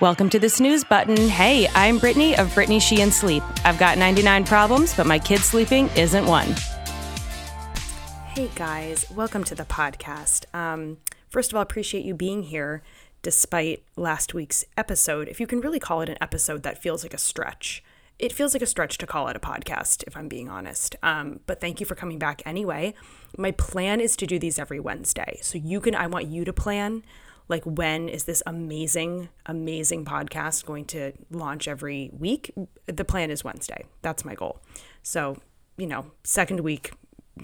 Welcome to the snooze button. Hey, I'm Brittany of Brittany Sheehan Sleep. I've got 99 problems, but my kid sleeping isn't one. Hey guys, welcome to the podcast. Um, first of all, appreciate you being here despite last week's episode. If you can really call it an episode, that feels like a stretch. It feels like a stretch to call it a podcast, if I'm being honest. Um, but thank you for coming back anyway. My plan is to do these every Wednesday. So you can, I want you to plan like when is this amazing amazing podcast going to launch every week? The plan is wednesday. That's my goal. So you know second week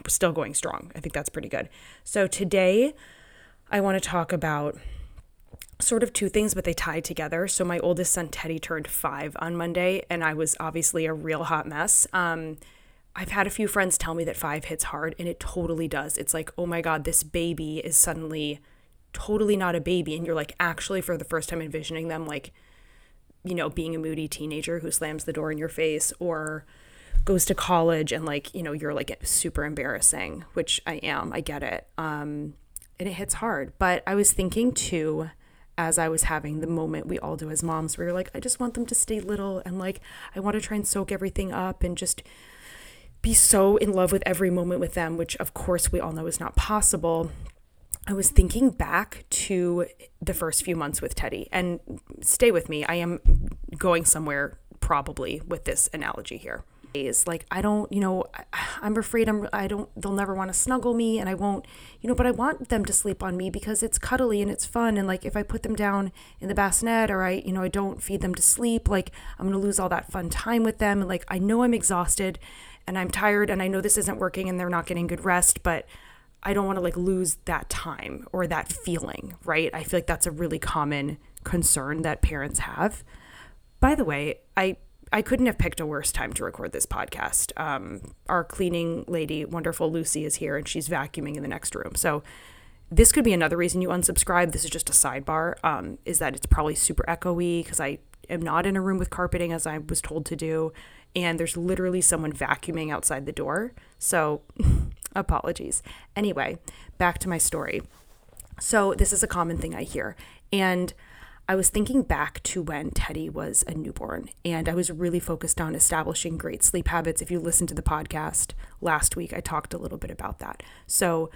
still going strong. I think that's pretty good. So today i want to talk about sort of two things but they tie together. So my oldest son teddy turned five on monday and i was obviously a real hot mess. Um, I've had a few friends tell me that five hits hard, and it totally does. It's like, oh my God, this baby is suddenly totally not a baby and you're like actually for the first time envisioning them like you know being a moody teenager who slams the door in your face or goes to college and like you know you're like super embarrassing which i am i get it um and it hits hard. But i was thinking too as i was having the moment we all do as moms where you're like i just want them to stay little and like i want to try and soak everything up and just be so in love with every moment with them which of course we all know is not possible I was thinking back to the first few months with Teddy, and stay with me. I am going somewhere probably with this analogy here. Is like I don't, you know, I'm afraid I'm. I don't. They'll never want to snuggle me, and I won't, you know. But I want them to sleep on me because it's cuddly and it's fun. And like if I put them down in the bassinet or I, you know, I don't feed them to sleep, like I'm gonna lose all that fun time with them. And like I know I'm exhausted, and I'm tired, and I know this isn't working, and they're not getting good rest, but I don't want to like lose that time or that feeling, right? I feel like that's a really common concern that parents have. By the way, I I couldn't have picked a worse time to record this podcast. Um, our cleaning lady, wonderful Lucy, is here and she's vacuuming in the next room. So this could be another reason you unsubscribe. This is just a sidebar. Um, is that it's probably super echoey because I am not in a room with carpeting as I was told to do, and there's literally someone vacuuming outside the door. So Apologies. Anyway, back to my story. So, this is a common thing I hear. And I was thinking back to when Teddy was a newborn, and I was really focused on establishing great sleep habits. If you listened to the podcast last week, I talked a little bit about that. So,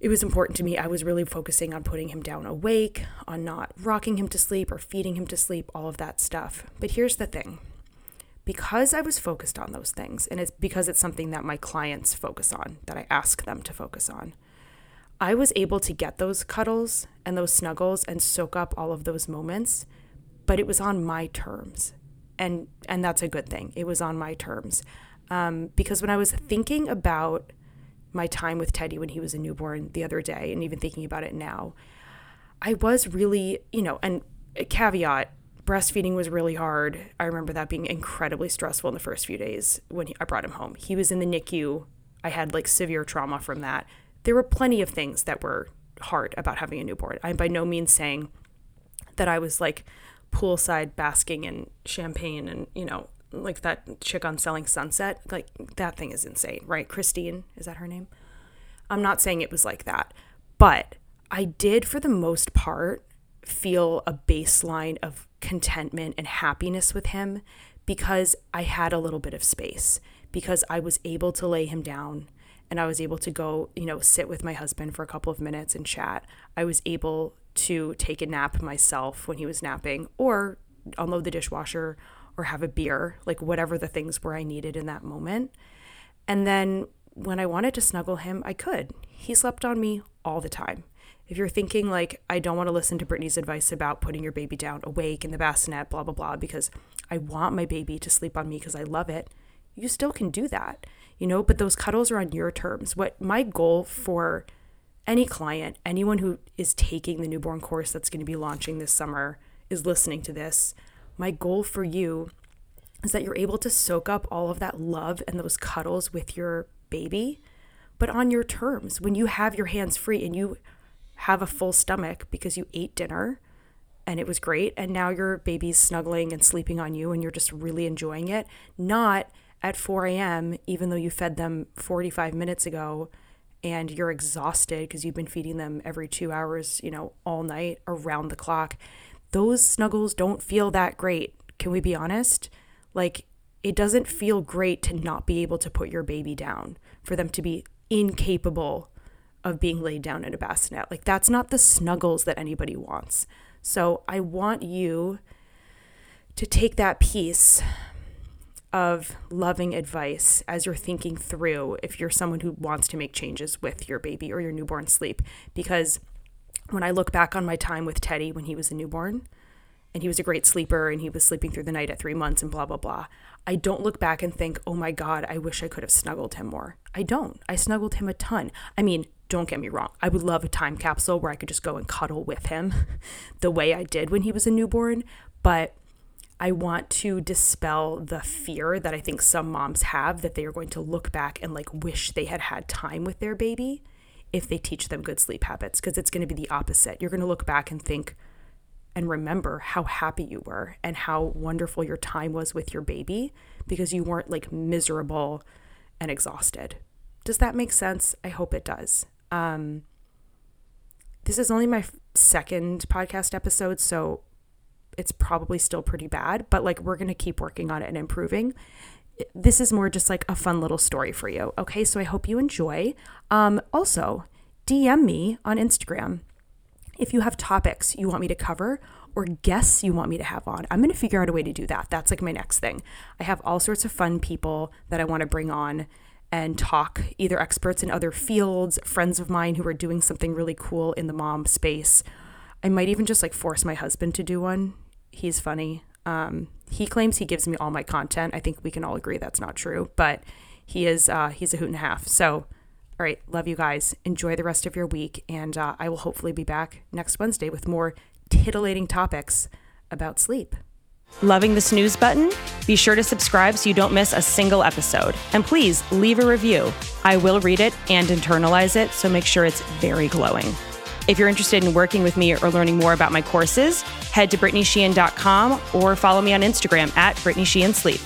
it was important to me. I was really focusing on putting him down awake, on not rocking him to sleep or feeding him to sleep, all of that stuff. But here's the thing because I was focused on those things, and it's because it's something that my clients focus on, that I ask them to focus on, I was able to get those cuddles and those snuggles and soak up all of those moments, but it was on my terms. And, and that's a good thing. It was on my terms. Um, because when I was thinking about my time with Teddy when he was a newborn the other day, and even thinking about it now, I was really, you know, and caveat, breastfeeding was really hard. I remember that being incredibly stressful in the first few days when he, I brought him home. He was in the NICU. I had like severe trauma from that. There were plenty of things that were hard about having a newborn. I'm by no means saying that I was like poolside basking in champagne and, you know, like that chick on Selling Sunset. Like that thing is insane, right? Christine, is that her name? I'm not saying it was like that, but I did for the most part feel a baseline of contentment and happiness with him because I had a little bit of space, because I was able to lay him down and I was able to go, you know, sit with my husband for a couple of minutes and chat. I was able to take a nap myself when he was napping or unload the dishwasher or have a beer, like whatever the things were I needed in that moment. And then when I wanted to snuggle him, I could. He slept on me all the time if you're thinking like I don't want to listen to Brittany's advice about putting your baby down awake in the bassinet, blah blah blah, because I want my baby to sleep on me because I love it, you still can do that, you know. But those cuddles are on your terms. What my goal for any client, anyone who is taking the newborn course that's going to be launching this summer, is listening to this. My goal for you is that you're able to soak up all of that love and those cuddles with your baby, but on your terms. When you have your hands free and you have a full stomach because you ate dinner and it was great and now your baby's snuggling and sleeping on you and you're just really enjoying it not at 4 a.m even though you fed them 45 minutes ago and you're exhausted because you've been feeding them every two hours you know all night around the clock those snuggles don't feel that great. Can we be honest? Like, it doesn't feel great to not be able to put your baby down, for them to be incapable of being laid down in a bassinet. Like, that's not the snuggles that anybody wants. So, I want you to take that piece of loving advice as you're thinking through if you're someone who wants to make changes with your baby or your newborn sleep. Because when I look back on my time with Teddy when he was a newborn, and he was a great sleeper and he was sleeping through the night at three months and blah, blah, blah. I don't look back and think, oh my God, I wish I could have snuggled him more. I don't. I snuggled him a ton. I mean, don't get me wrong. I would love a time capsule where I could just go and cuddle with him the way I did when he was a newborn. But I want to dispel the fear that I think some moms have that they are going to look back and like wish they had had time with their baby if they teach them good sleep habits because it's going to be the opposite. You're going to look back and think and remember how happy you were and how wonderful your time was with your baby because you weren't like miserable and exhausted. Does that make sense? I hope it does. Um, this is only my second podcast episode, so it's probably still pretty bad, but like we're going to keep working on it and improving this is more just like a fun little story for you. Okay, so I hope you enjoy. Um, also, DM me on Instagram if you have topics you want me to cover or guests you want me to have on. I'm going to figure out a way to do that. That's like my next thing. I have all sorts of fun people that I want to bring on and talk, either experts in other fields, friends of mine who are doing something really cool in the mom space. I might even just like force my husband to do one. He's funny. Um, he claims he gives me all my content. I think we can all agree that's not true, but he is uh, he's a hoot and a half. So, all right, love you guys. Enjoy the rest of your week, and uh, I will hopefully be back next Wednesday with more titillating topics about sleep. Loving the snooze button? Be sure to subscribe so you don't miss a single episode. And please leave a review. I will read it and internalize it, so make sure it's very glowing. If you're interested in working with me or learning more about my courses, head to BrittanySheehan.com or follow me on Instagram at Brittany Sheehan Sleep.